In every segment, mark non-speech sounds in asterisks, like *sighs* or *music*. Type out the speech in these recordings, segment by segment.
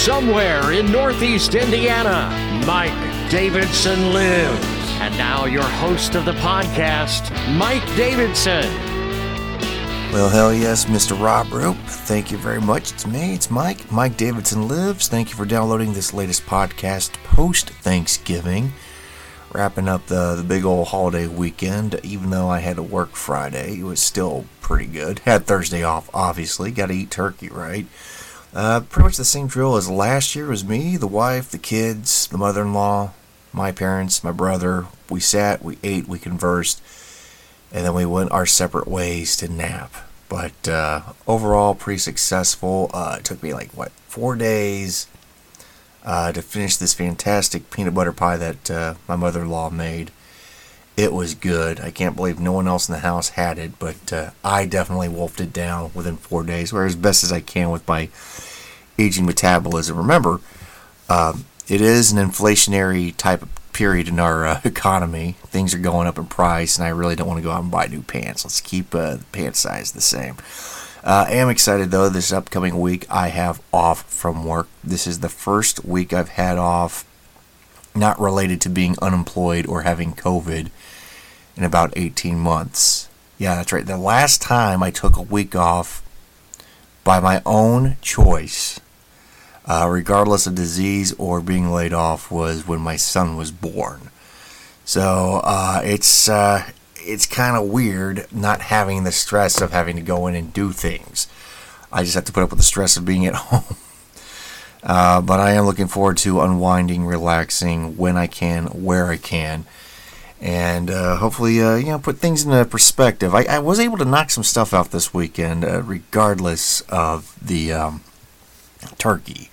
Somewhere in Northeast Indiana, Mike Davidson lives. And now, your host of the podcast, Mike Davidson. Well, hell yes, Mr. Rob Rope. Thank you very much. It's me, it's Mike. Mike Davidson Lives. Thank you for downloading this latest podcast post Thanksgiving. Wrapping up the, the big old holiday weekend. Even though I had to work Friday, it was still pretty good. Had Thursday off, obviously. Got to eat turkey, right? Uh, pretty much the same drill as last year. Was me, the wife, the kids, the mother in law, my parents, my brother. We sat, we ate, we conversed, and then we went our separate ways to nap. But uh, overall, pretty successful. Uh, it took me like, what, four days uh, to finish this fantastic peanut butter pie that uh, my mother in law made. It was good. I can't believe no one else in the house had it, but uh, I definitely wolfed it down within four days, or as best as I can with my aging metabolism. Remember, um, it is an inflationary type of period in our uh, *laughs* economy. Things are going up in price, and I really don't want to go out and buy new pants. Let's keep uh, the pant size the same. Uh, I am excited though. This upcoming week, I have off from work. This is the first week I've had off, not related to being unemployed or having COVID, in about 18 months. Yeah, that's right. The last time I took a week off by my own choice uh, regardless of disease or being laid off, was when my son was born. So uh, it's uh, it's kind of weird not having the stress of having to go in and do things. I just have to put up with the stress of being at *laughs* home. Uh, but I am looking forward to unwinding, relaxing when I can, where I can, and uh, hopefully, uh, you know, put things into perspective. I, I, was able to knock some stuff out this weekend, uh, regardless of the um, turkey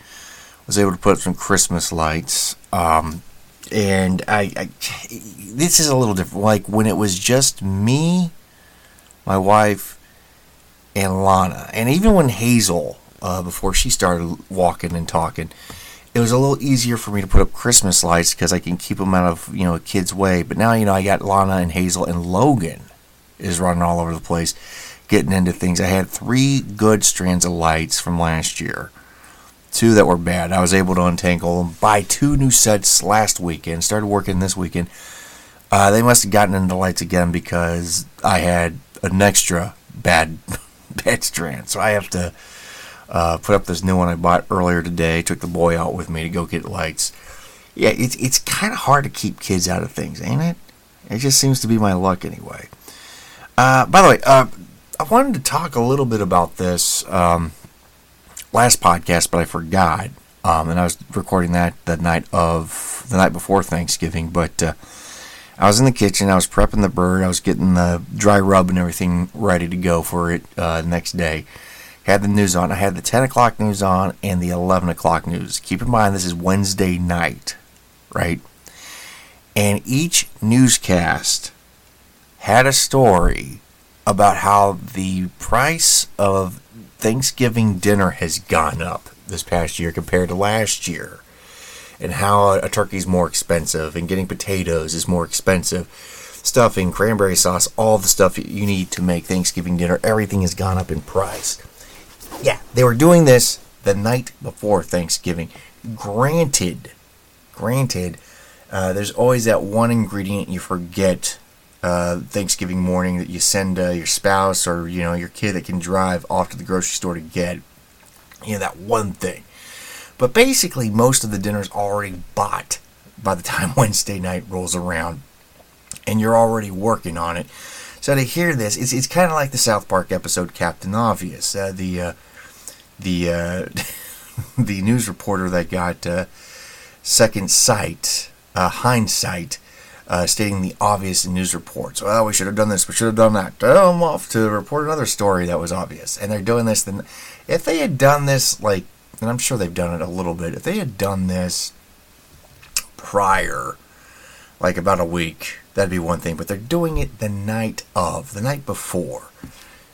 was able to put up some Christmas lights. Um, and I, I, this is a little different. Like when it was just me, my wife, and Lana, and even when Hazel, uh, before she started walking and talking, it was a little easier for me to put up Christmas lights because I can keep them out of you know a kid's way. But now you know I got Lana and Hazel and Logan is running all over the place, getting into things. I had three good strands of lights from last year two that were bad. I was able to untangle them, buy two new sets last weekend, started working this weekend. Uh, they must have gotten into the lights again because I had an extra bad *laughs* bad strand. So I have to uh, put up this new one I bought earlier today. Took the boy out with me to go get lights. Yeah, it's it's kind of hard to keep kids out of things, ain't it? It just seems to be my luck anyway. Uh, by the way, uh, I wanted to talk a little bit about this. Um, last podcast, but I forgot. Um, and I was recording that the night of the night before Thanksgiving. But uh, I was in the kitchen. I was prepping the bird. I was getting the dry rub and everything ready to go for it uh, next day. Had the news on. I had the 10 o'clock news on and the 11 o'clock news. Keep in mind this is Wednesday night, right? And each newscast had a story about how the price of Thanksgiving dinner has gone up this past year compared to last year, and how a turkey's more expensive, and getting potatoes is more expensive. Stuffing, cranberry sauce, all the stuff you need to make Thanksgiving dinner, everything has gone up in price. Yeah, they were doing this the night before Thanksgiving. Granted, granted, uh, there's always that one ingredient you forget uh, Thanksgiving morning that you send uh, your spouse or you know your kid that can drive off to the grocery store to get you know that one thing. But basically, most of the dinner's already bought by the time *laughs* Wednesday night rolls around, and you're already working on it. So to hear this, it's it's kind of like the South Park episode Captain Obvious. Uh, the uh, the uh, *laughs* the news reporter that got uh, second sight, hindsight uh, stating the obvious in news reports. Well, we should have done this. We should have done that. I'm off to report another story that was obvious. And they're doing this. Then, if they had done this, like, and I'm sure they've done it a little bit. If they had done this prior, like about a week, that'd be one thing. But they're doing it the night of, the night before.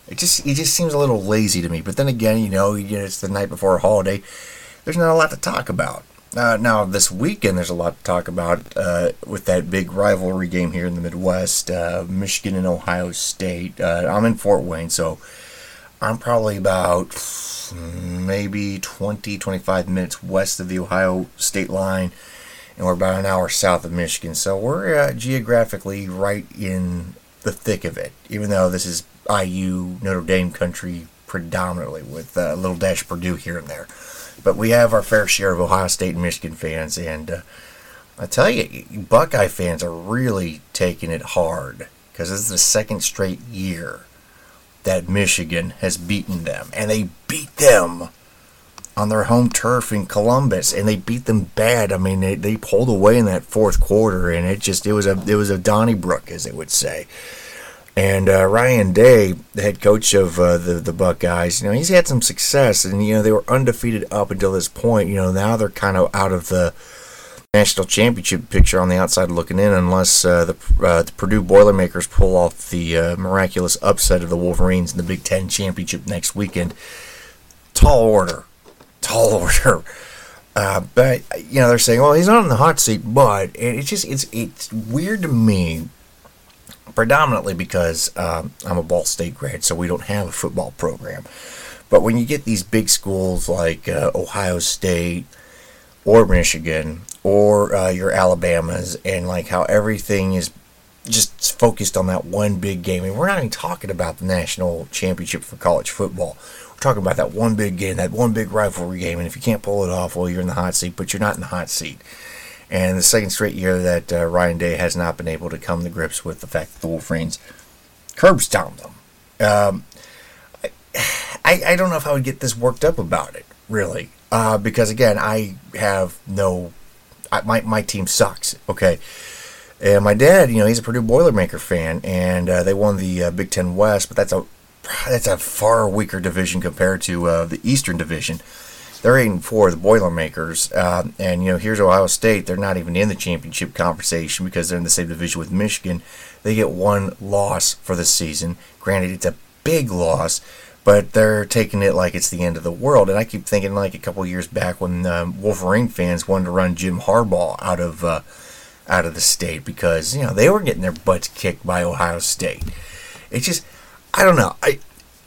It just it just seems a little lazy to me. But then again, you know, it's the night before a holiday. There's not a lot to talk about. Uh, now, this weekend, there's a lot to talk about uh, with that big rivalry game here in the Midwest, uh, Michigan and Ohio State. Uh, I'm in Fort Wayne, so I'm probably about maybe 20, 25 minutes west of the Ohio state line, and we're about an hour south of Michigan. So we're uh, geographically right in the thick of it, even though this is IU, Notre Dame country predominantly, with a little dash Purdue here and there. But we have our fair share of Ohio State and Michigan fans, and uh, I tell you, Buckeye fans are really taking it hard because this is the second straight year that Michigan has beaten them, and they beat them on their home turf in Columbus, and they beat them bad. I mean, they, they pulled away in that fourth quarter, and it just it was a it was a Donnybrook, as they would say. And uh, Ryan Day, the head coach of uh, the the Buckeyes, you know, he's had some success, and you know they were undefeated up until this point. You know, now they're kind of out of the national championship picture on the outside looking in, unless uh, the, uh, the, Purdue Boilermakers pull off the uh, miraculous upset of the Wolverines in the Big Ten championship next weekend. Tall order, tall *laughs* order. Uh, but you know they're saying, well, he's not in the hot seat, but it's just it's it's weird to me. Predominantly because um, I'm a Ball State grad, so we don't have a football program. But when you get these big schools like uh, Ohio State or Michigan or uh, your Alabamas, and like how everything is just focused on that one big game. And we're not even talking about the national championship for college football. We're talking about that one big game, that one big rivalry game. And if you can't pull it off, well, you're in the hot seat, but you're not in the hot seat. And the second straight year that uh, Ryan Day has not been able to come to grips with the fact that the Wolverines curb stomped them. Um, I, I don't know if I would get this worked up about it, really. Uh, because again, I have no I, my my team sucks. Okay. And my dad, you know, he's a Purdue Boilermaker fan, and uh, they won the uh, Big Ten West, but that's a that's a far weaker division compared to uh, the Eastern Division. They're eight and four, the Boilermakers, uh, and you know, here's Ohio State. They're not even in the championship conversation because they're in the same division with Michigan. They get one loss for the season. Granted, it's a big loss, but they're taking it like it's the end of the world. And I keep thinking like a couple years back when um, Wolverine fans wanted to run Jim Harbaugh out of uh, out of the state because you know they were getting their butts kicked by Ohio State. It's just I don't know. I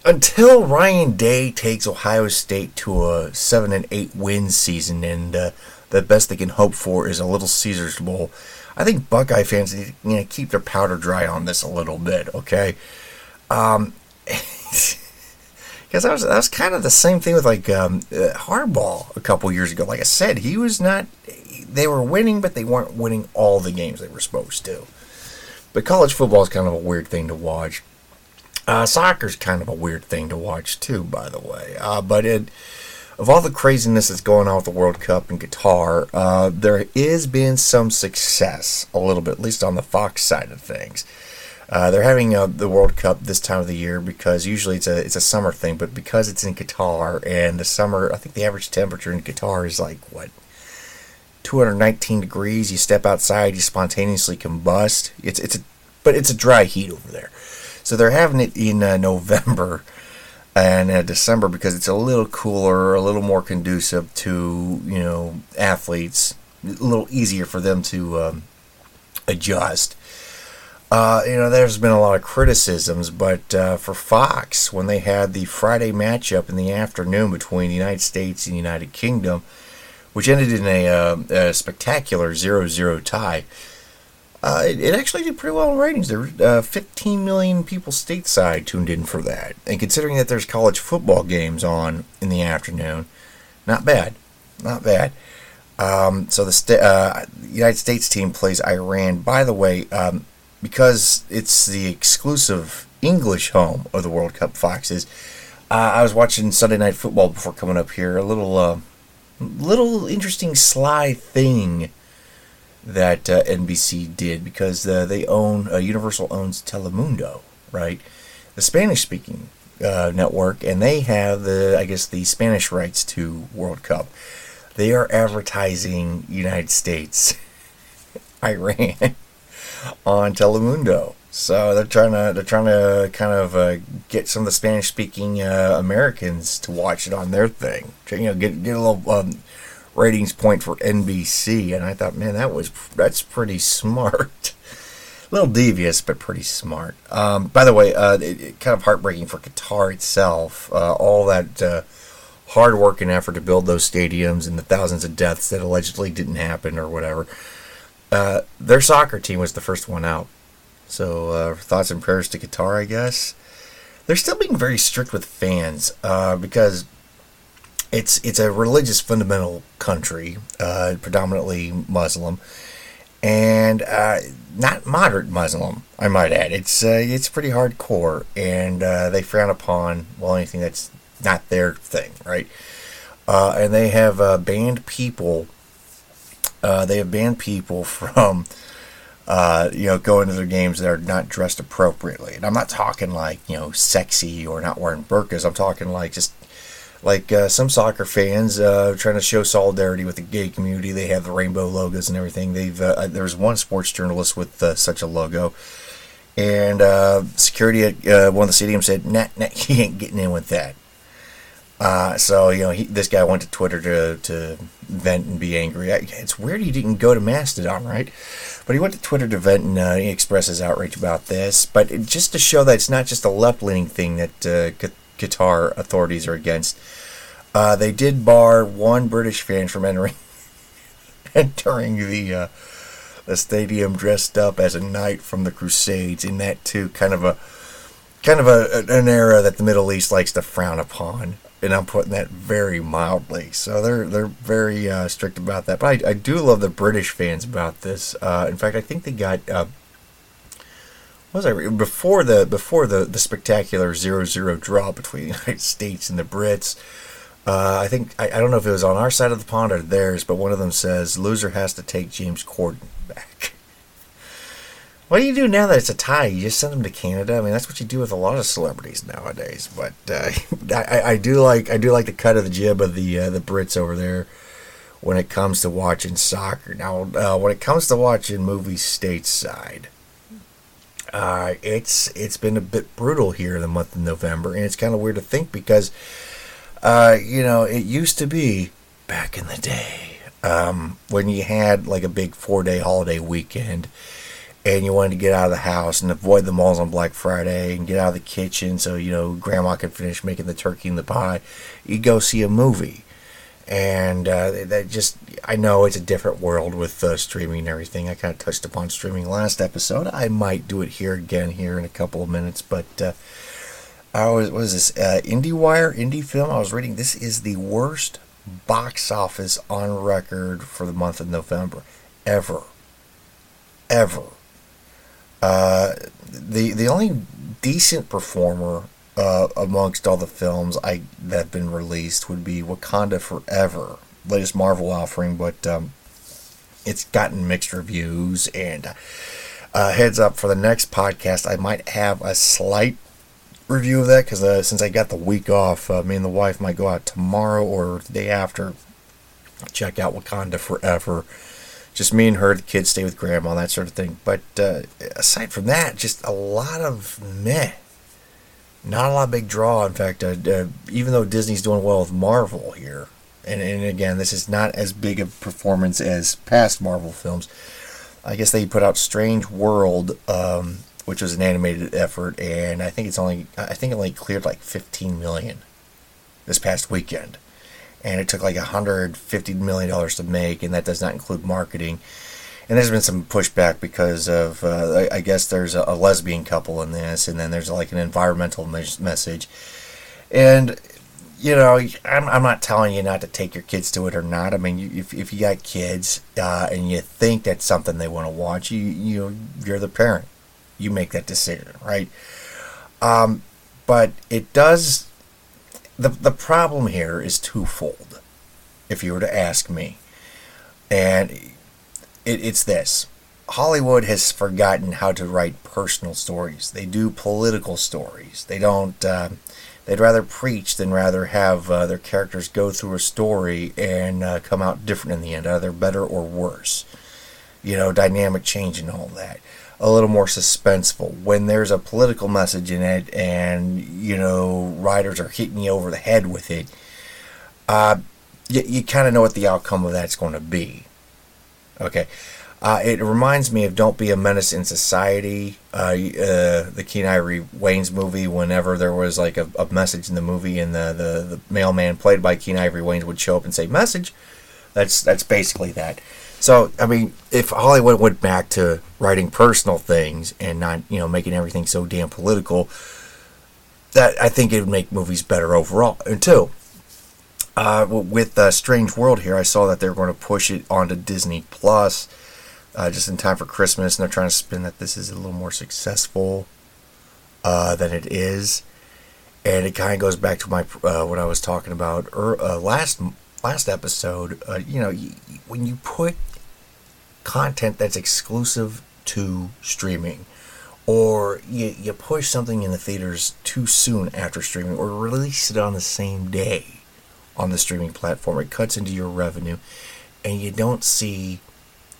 until Ryan Day takes Ohio State to a seven and eight win season, and uh, the best they can hope for is a Little Caesars Bowl. I think Buckeye fans need to you know, keep their powder dry on this a little bit. Okay. Um, *laughs* because that was that was kind of the same thing with like um, uh, Harbaugh a couple years ago. Like I said, he was not. They were winning, but they weren't winning all the games they were supposed to. But college football is kind of a weird thing to watch. Uh, soccer's kind of a weird thing to watch too, by the way. Uh, but it, of all the craziness that's going on with the World Cup and Qatar, uh, there is been some success a little bit, at least on the Fox side of things. Uh, they're having uh, the World Cup this time of the year because usually it's a it's a summer thing, but because it's in Qatar and the summer, I think the average temperature in Qatar is like what 219 degrees. You step outside, you spontaneously combust. It's it's a but it's a dry heat over there, so they're having it in uh, November *laughs* and uh, December because it's a little cooler, a little more conducive to you know athletes, a little easier for them to um, adjust. Uh, you know, there's been a lot of criticisms, but uh, for Fox, when they had the Friday matchup in the afternoon between the United States and the United Kingdom, which ended in a, uh, a spectacular 0 0 tie, uh, it, it, actually did pretty well in ratings. There were uh, 15 million people stateside tuned in for that. And considering that there's college football games on in the afternoon, not bad. Not bad. Um, so the sta- uh, United States team plays Iran. By the way, um, because it's the exclusive English home of the World Cup Foxes. Uh, I was watching Sunday Night Football before coming up here. A little, uh, little interesting sly thing that uh, NBC did because uh, they own uh, Universal owns Telemundo, right? The Spanish-speaking uh, network, and they have the, I guess, the Spanish rights to World Cup. They are advertising United States, *laughs* Iran *laughs* on Telemundo. So they're trying to they're trying to kind of uh, get some of the Spanish speaking uh, Americans to watch it on their thing. You know, get get a little um, ratings point for NBC. And I thought, man, that was that's pretty smart. A *laughs* little devious, but pretty smart. Um, by the way, uh, it, it, kind of heartbreaking for Qatar itself. Uh, all that uh, hard work and effort to build those stadiums and the thousands of deaths that allegedly didn't happen or whatever. Uh, their soccer team was the first one out. So uh, thoughts and prayers to Qatar, I guess. They're still being very strict with fans uh, because it's it's a religious fundamental country, predominantly Muslim and uh, not moderate Muslim, I might add. It's uh, it's pretty hardcore, and uh, they frown upon well anything that's not their thing, right? Uh, and they have uh, banned people. Uh, they have banned people *laughs* from. you know, going to their games that are not dressed appropriately. And I'm not talking like, you know, sexy or not wearing burqas. I'm talking like just like uh, some soccer fans uh, trying to show solidarity with the gay community. They have the rainbow logos and everything. They've uh, uh there's one sports journalist with uh, such a logo, and uh, security at one of the stadiums said, "Nah, nah, *laughs* he ain't getting in with that." so you know, he, this guy went to Twitter to to vent and be angry. It's weird he didn't go to Mastodon, right? But he went to Twitter to vent and he expressed his outrage about this. But just to show that it's not just a left leaning thing that Qatar authorities are against. Uh, they did bar one British fan from entering *laughs* entering the uh, the stadium dressed up as a knight from the Crusades. In that too, kind of a kind of a an era that the Middle East likes to frown upon, and I'm putting that very mildly. So they're they're very uh, strict about that. But I, I do love the British fans about this. Uh, in fact, I think they got was I before the before the the spectacular 0-0 draw between *laughs* the United States and the Brits. Uh, I think I, I don't know if it was on our side of the pond or theirs, but one of them says loser has to take James Corden back. *laughs* What do you do now that it's a tie? You just send them to Canada. I mean, that's what you do with a lot of celebrities nowadays. But uh, *laughs* I, I, do like I do like the cut of the jib of the uh, the Brits over there when it comes to watching soccer. Now, uh, when it comes to watching movies stateside, uh, it's it's been a bit brutal here in the month of November, and it's kind of weird to think because, uh, you know, it used to be back in the day um, when you had like a big four day holiday weekend, and you wanted to get out of the house and avoid the malls on Black Friday and get out of the kitchen so you know Grandma could finish making the turkey and the pie. You go see a movie and uh, that just I know it's a different world with uh, streaming and everything. I kind of touched upon streaming last episode. I might do it here again here in a couple of minutes, but uh, I was was this uh, IndieWire indie film I was reading. This is the worst box office on record for the month of November ever, ever. Uh, the the only decent performer uh, amongst all the films I that have been released would be Wakanda Forever, latest Marvel offering, but um, it's gotten mixed reviews. And uh, heads up for the next podcast, I might have a slight review of that because uh, since I got the week off, uh, me and the wife might go out tomorrow or the day after. Check out Wakanda Forever. Just me and her, the kids stay with grandma, that sort of thing. But uh, aside from that, just a lot of meh not a lot of big draw. In fact, uh, uh, even though Disney's doing well with Marvel here, and, and again, this is not as big a performance as past Marvel films. I guess they put out Strange World, um, which was an animated effort, and I think it's only I think it only cleared like 15 million this past weekend, and it took like 150 million dollars to make, and that does not include marketing and there's been some pushback because of uh, I, guess there's a, a, lesbian couple in this, and then there's like an environmental mes- message, and you know I'm, I'm not telling you not to take your kids to it or not. I mean, you, if if you got kids uh, and you think that's something they want to watch, you you you're the parent, you make that decision, right? Um, but it does. The the problem here is twofold, if you were to ask me, and it, it's this Hollywood has forgotten how to write personal stories. They do political stories. They don't. Uh, they'd rather preach than rather have uh, their characters go through a story and uh, come out different in the end, either better or worse. You know, dynamic change and all that. A little more suspenseful. When there's a political message in it, and you know, writers are hitting you over the head with it, uh, you, you kind of know what the outcome of that's going to be. Okay. Uh, it reminds me of "Don't Be a Menace in Society," uh, uh, the Ivory Wayans movie. Whenever there was like a, a, message in the movie, and the, the, the mailman played by Keenen Ivory Wayans would show up and say "message," that's that's basically that. So I mean, if Hollywood went back to writing personal things and not you know making everything so damn political, that I think it would make movies better overall. And two, uh, with uh, Strange World here, I saw that they're going to push it onto Disney Plus uh, just in time for Christmas, and they're trying to spin that this is a little more successful uh, than it is. And it kind of goes back to my uh, what I was talking about er, last last episode. You know, when you put content that's exclusive to streaming, or you, you push something in the theaters too soon after streaming, or release it on the same day on the streaming platform, it cuts into your revenue, and you don't see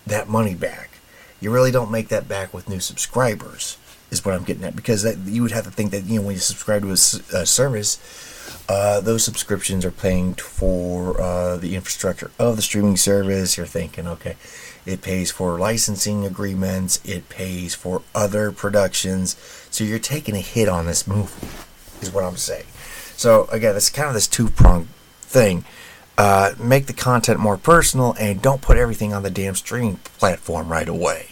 that money back. You really don't make that back with new subscribers, is what I'm getting at. Because that, you would have to think that you know when you subscribe to a, a service, uh, those subscriptions are paying for uh, the infrastructure of the streaming service. You're thinking, okay, it pays for licensing agreements, it pays for other productions. So you're taking a hit on this movie, is what I'm saying. So again, it's kind of this two pronged thing uh, make the content more personal and don't put everything on the damn streaming platform right away.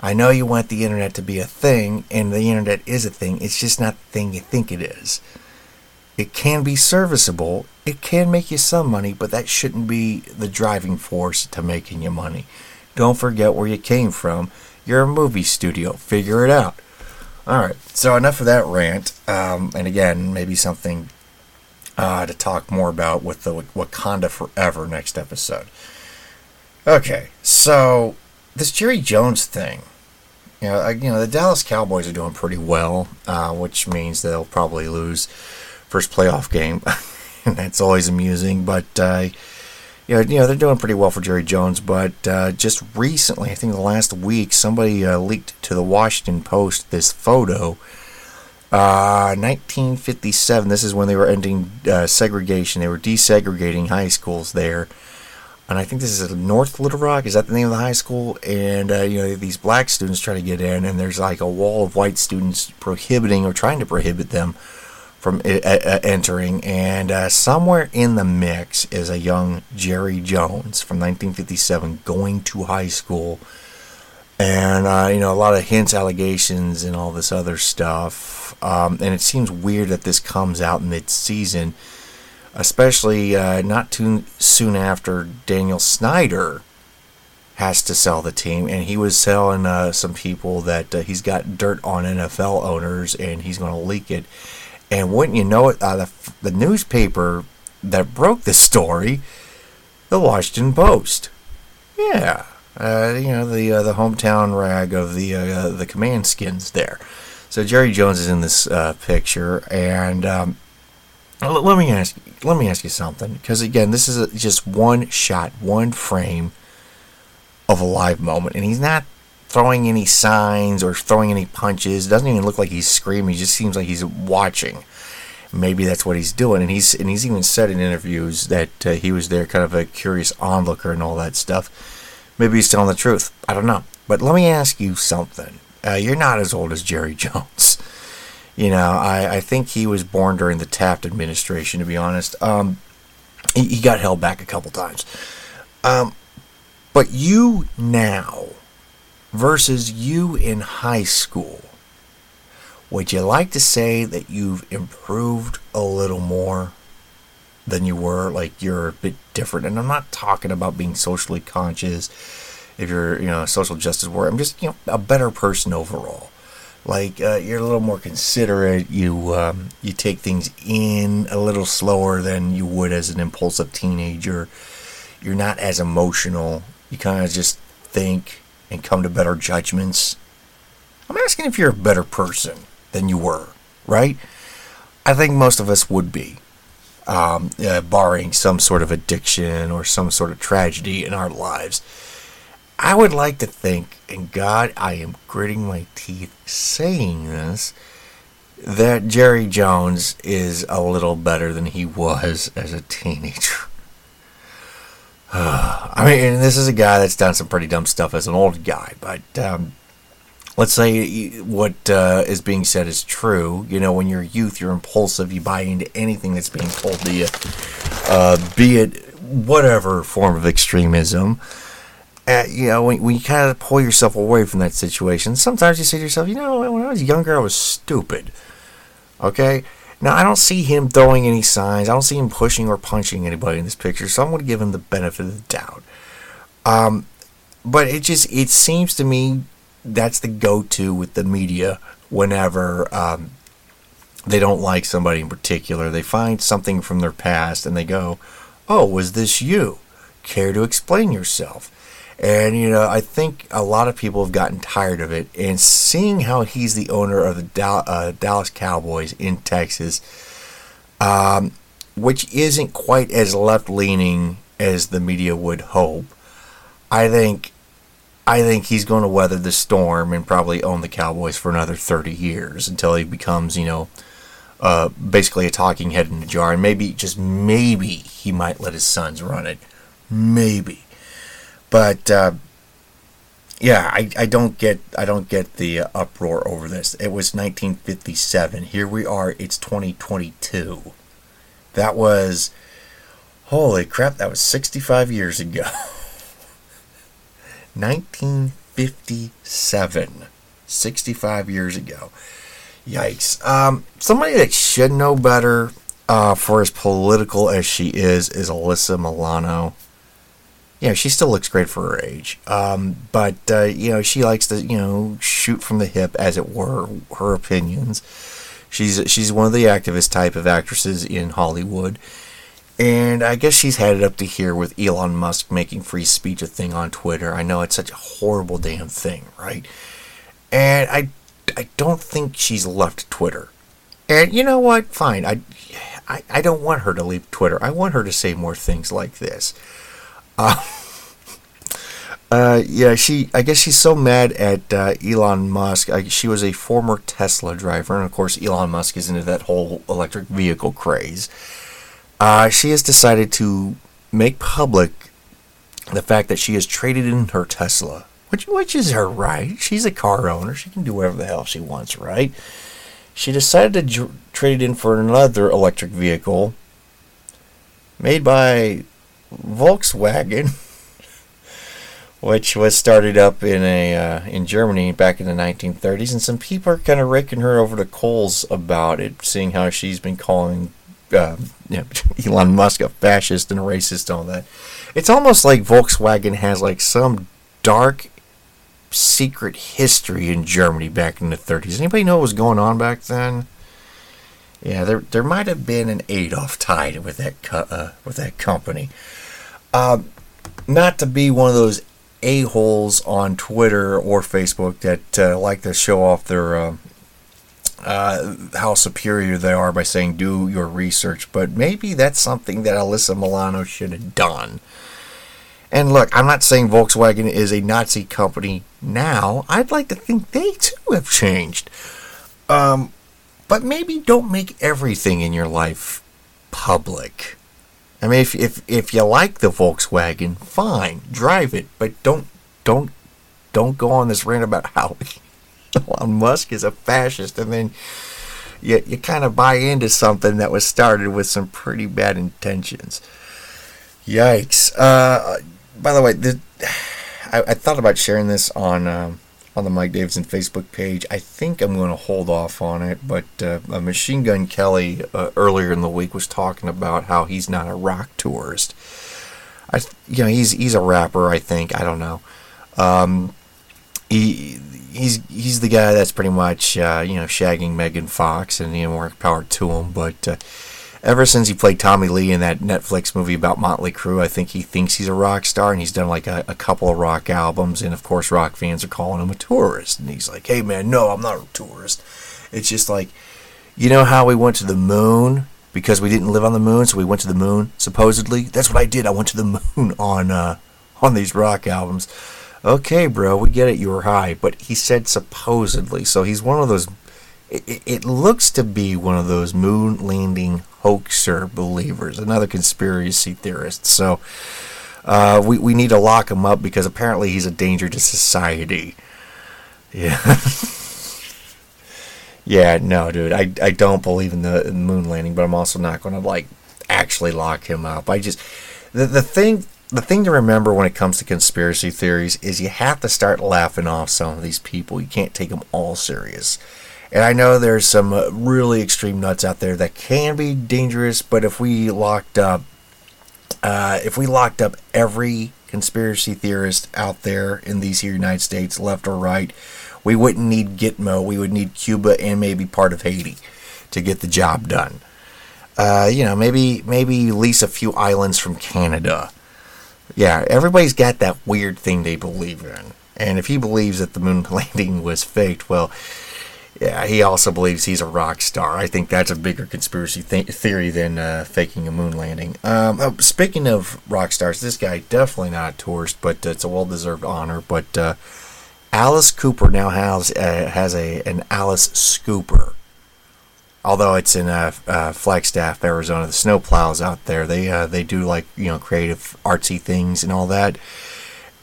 I know you want the internet to be a thing, and the internet is a thing. It's just not the thing you think it is. It can be serviceable. It can make you some money, but that shouldn't be the driving force to making you money. Don't forget where you came from. You're a movie studio. Figure it out. All right. So enough of that rant. Um, and again, maybe something uh, to talk more about with the Wakanda Forever next episode. Okay, so this Jerry Jones thing, you know, you know, the Dallas Cowboys are doing pretty well, uh, which means they'll probably lose first playoff game, *laughs* and that's always amusing. But uh, you know, you know, they're doing pretty well for Jerry Jones. But uh, just recently, I think the last week, somebody uh, leaked to the Washington Post this photo 1957. Uh, this is when they were ending uh, segregation. They were desegregating high schools there, and I think this is North Little Rock. Is that the name of the high school? And uh, you know these black students try to get in, and there's like a wall of white students prohibiting or trying to prohibit them from entering. And uh, somewhere in the mix is a young Jerry Jones from 1957 going to high school and uh, you know a lot of hints, allegations, and all this other stuff. Um, and it seems weird that this comes out mid-season, especially uh, not too soon after Daniel Snyder has to sell the team, and he was selling uh, some people that uh, he's got dirt on NFL owners, and he's going to leak it. And wouldn't you know it, uh, the, the newspaper that broke this story, the Washington Post. Yeah, uh, you know the uh, the hometown rag of the uh, the command skins there. So Jerry Jones is in this uh, picture, and um, let me ask let me ask you something, because again, this is a, just one shot, one frame of a live moment, and he's not throwing any signs or throwing any punches. It doesn't even look like he's screaming. He just seems like he's watching. Maybe that's what he's doing, and he's and he's even said in interviews that uh, he was there, kind of a curious onlooker and all that stuff Maybe he's telling the truth. I don't know. But let me ask you something. Uh, you're not as old as Jerry *laughs* Jones. You know, I, I think he was born during the Taft administration, to be honest. Um, he, he got held back a couple times. Um, but you now versus you in high school, would you like to say that you've improved a little more? Than you were. Like you're a bit different. And I'm not talking about being socially conscious. If you're, you know, social justice warrior, I'm just, you know, a better person overall. Like uh, you're a little more considerate. You um, you take things in a little slower than you would as an impulsive teenager. You're not as emotional. You kind of just think and come to better judgments. I'm asking if you're a better person than you were, right? I think most of us would be um, uh, barring some sort of addiction or some sort of tragedy in our lives. I would like to think, and God, I am gritting my teeth saying this, that Jerry Jones is a little better than he was as a teenager. *sighs* I, mean, this is a guy that's done some pretty dumb stuff as an old guy, but um, let's say what uh, is being said is true. You know, when you're youth, you're impulsive. You buy into anything that's being told to you, uh, be it whatever form of extremism. Uh, you know, when, when you kind of pull yourself away from that situation, sometimes you say to yourself, you know, when I was younger, I was stupid. Okay? Now, I don't see him throwing any signs. I don't see him pushing or punching anybody in this picture, so I'm going to give him the benefit of the doubt. Um, but it just it seems to me that's the go-to with the media whenever um, they don't like somebody in particular. They find something from their past and they go, "Oh, was this you? Care to explain yourself?" And you know, I think a lot of people have gotten tired of it. And seeing how he's the owner of the Dal- uh, Dallas Cowboys in Texas, um, which isn't quite as left-leaning as the media would hope, I think I think he's going to weather the storm and probably own the Cowboys for another 30 years until he becomes, you know, uh, basically a talking head in a jar. And maybe, just maybe, he might let his sons run it. Maybe. But uh, yeah, I, I don't get I don't get the uh, uproar over this. It was 1957. Here we are. It's 2022. That was holy crap. That was 65 years ago. *laughs* 1957, 65 years ago. Yikes. Um, somebody that should know better uh, for as political as she is is Alyssa Milano. Yeah, she still looks great for her age. Um, but, uh, you know, she likes to, you know, shoot from the hip, as it were, her opinions. She's, she's one of the activist type of actresses in Hollywood. And I guess she's had it up to here with Elon Musk making free speech a thing on Twitter. I know it's such a horrible damn thing, right? And I, I don't think she's left Twitter. And you know what? Fine. I, I, I don't want her to leave Twitter. I want her to say more things like this. Uh, *laughs* uh, yeah, she. I guess she's so mad at uh, Elon Musk. I, she was a former Tesla driver, and of course, Elon Musk is into that whole electric vehicle craze uh, she has decided to make public the fact that she has traded in her Tesla, which which is her right. She's a car owner; she can do whatever the hell she wants, right? She decided to trade it in for another electric vehicle made by Volkswagen, *laughs* which was started up in a uh, in Germany back in the 1930s, and some people are kind of raking her over the coals about it, seeing how she's been calling uh, *laughs* you know, Elon Musk a fascist and a racist and all that. It's almost like Volkswagen has like some dark secret history in Germany back in the 30s. Anybody know what was going on back then? Yeah, there there might have been an Adolf tied with that co- uh, with that company. Uh, not to be one of those a holes on Twitter or Facebook that uh, like to show off their uh, how superior they are by saying do your research, but maybe that's something that Alyssa Milano should have done. And look, I'm not saying Volkswagen is a Nazi company now. I'd like to think they too have changed. Um, but maybe don't make everything in your life public. I mean, if, if if you like the Volkswagen, fine, drive it, but don't don't don't go on this rant about *laughs* how Elon Musk is a fascist, and then you, you kind of buy into something that was started with some pretty bad intentions. Yikes. Uh, by the way, the, I, I, thought about sharing this on um, on the Mike Davidson Facebook page. I think I'm going to hold off on it, but uh, Machine Gun Kelly uh, earlier in the week was talking about how he's not a rock tourist. I, you know, he's he's a rapper. I think I don't know. Um, he he's he's the guy that's pretty much uh, you know shagging Megan Fox, and you know more power to him. But uh, ever since he played Tommy Lee in that Netflix movie about Motley Crue, I think he thinks he's a rock star, and he's done like a, a couple of rock albums, and of course rock fans are calling him a tourist, and he's like, "Hey man, no, I'm not a tourist." It's just like, you know how we went to the moon because we didn't live on the moon, so we went to the moon supposedly. That's what I did. I went to the *laughs* moon on uh, on these rock albums okay, bro, we get it, you were high. But he said supposedly. So he's one of those. It, it looks to be one of those moon landing hoaxer believers, another conspiracy theorist. So Uh, we, we need to lock him up because apparently he's a danger to society. Yeah. *laughs* yeah, no, dude. I, I don't believe in the, moon landing, but I'm also not going to, like, actually lock him up. I just. The, the thing the thing to remember when it comes to conspiracy theories is you have to start laughing off some of these people. You can't take them all serious. And I know there's some uh, really extreme nuts out there that can be dangerous, but if we locked up, uh, if we locked up every conspiracy theorist out there in these here United States, left or right, we wouldn't need Gitmo. We would need Cuba and maybe part of Haiti to get the job done. Uh, you know, maybe maybe lease a few islands from Canada. Yeah, everybody's got that weird thing they believe in. And if he believes that the moon *laughs* landing was faked, well, yeah, he also believes he's a rock star. I think that's a bigger conspiracy th- theory than uh, faking a moon landing. Um, oh, speaking of rock stars, this guy definitely not a tourist, but it's a well-deserved honor. But uh, Alice Cooper now has has a an Alice Scooper. Although it's in uh, uh, Flagstaff, Arizona, the snowplows out there, they they do like you know creative artsy things and all that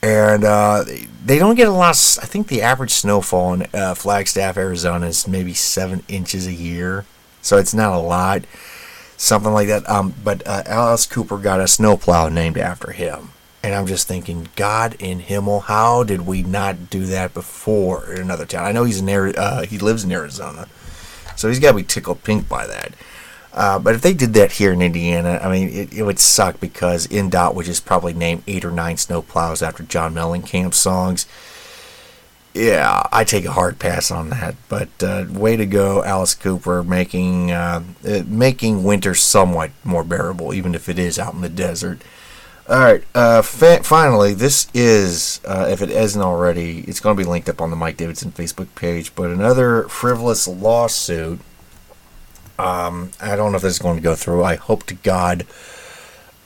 and uh, they don't get a lot. Of, I think the average snowfall in uh, Flagstaff, Arizona, is maybe seven inches a year, so it's not a lot, something like that. Um, but uh, Alice Cooper got a snowplow named after him, and I'm just thinking, God in Himmel, how did we not do that before in another town? I know he's in uh, he lives in Arizona, so he's got to be tickled pink by that. Uh, but if they did that here in Indiana, I mean, it, it would suck because INDOT would just probably name eight or nine snowplows after John Mellencamp songs. Yeah, I take a hard pass on that. But uh, way to go, Alice Cooper, making uh, uh, making winter somewhat more bearable, even if it is out in the desert. All right, uh, fa- finally, this is, uh, if it isn't already, it's going to be linked up on the Mike Davidson Facebook page, but another frivolous lawsuit um, I don't know if this is going to go through. I hope to God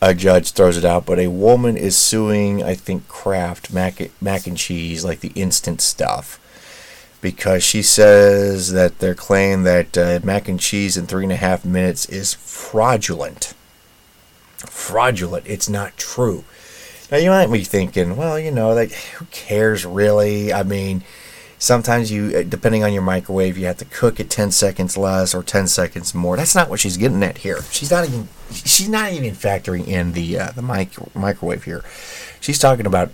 a judge throws it out. But a woman is suing, I think, Kraft mac, mac and cheese, like the instant stuff, because she says that their claim that uh, mac and cheese in three and a half minutes is fraudulent. Fraudulent. It's not true. Now you might be thinking, well, you know, like who cares really? I mean sometimes you uh, depending on your microwave you have to cook it 10 seconds less or 10 seconds more that's not what she's getting at here she's not even she's not even factoring in the uh, the mic- microwave here she's talking about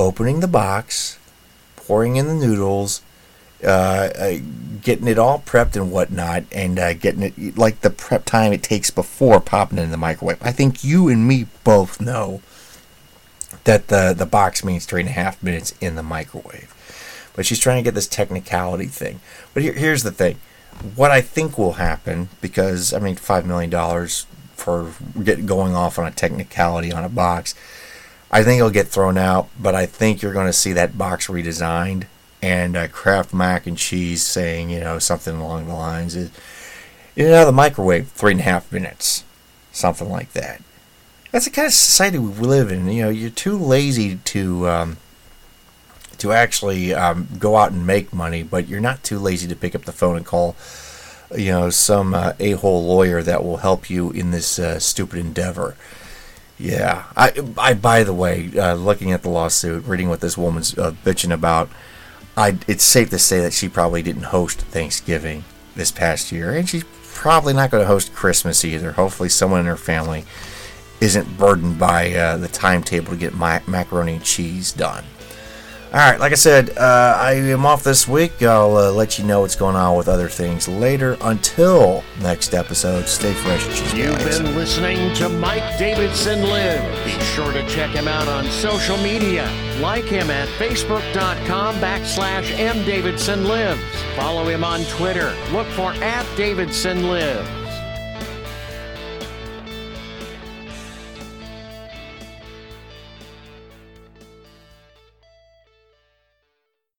opening the box pouring in the noodles getting it all prepped and whatnot and uh, getting it like the prep time it takes before popping it in the microwave i think you and me both know that the the box means three and a half minutes in the microwave but she's trying to get this technicality thing. But here, here's the thing: what I think will happen, because I mean, five million dollars for get going off on a technicality on a box, I think it'll get thrown out. But I think you're going to see that box redesigned and uh, Kraft mac and cheese saying, you know, something along the lines of, you know, the microwave three and a half minutes, something like that. That's the kind of society we live in. You know, you're too lazy to um, to actually um, go out and make money, but you're not too lazy to pick up the phone and call, you know, some uh, a-hole lawyer that will help you in this uh, stupid endeavor. Yeah, I, I. By the way, uh, looking at the lawsuit, reading what this woman's uh, bitching about, I. It's safe to say that she probably didn't host Thanksgiving this past year, and she's probably not going to host Christmas either. Hopefully, someone in her family isn't burdened by uh, the timetable to get my macaroni and cheese done. All right, like I said, uh, I am off this week. I'll uh, let you know what's going on with other things later. Until next episode, stay fresh. You've been listening to Mike Davidson Live. Be sure to check him out on social media. Like him at facebook.com backslash mdavidsonlives. Follow him on Twitter. Look for at Davidson Live.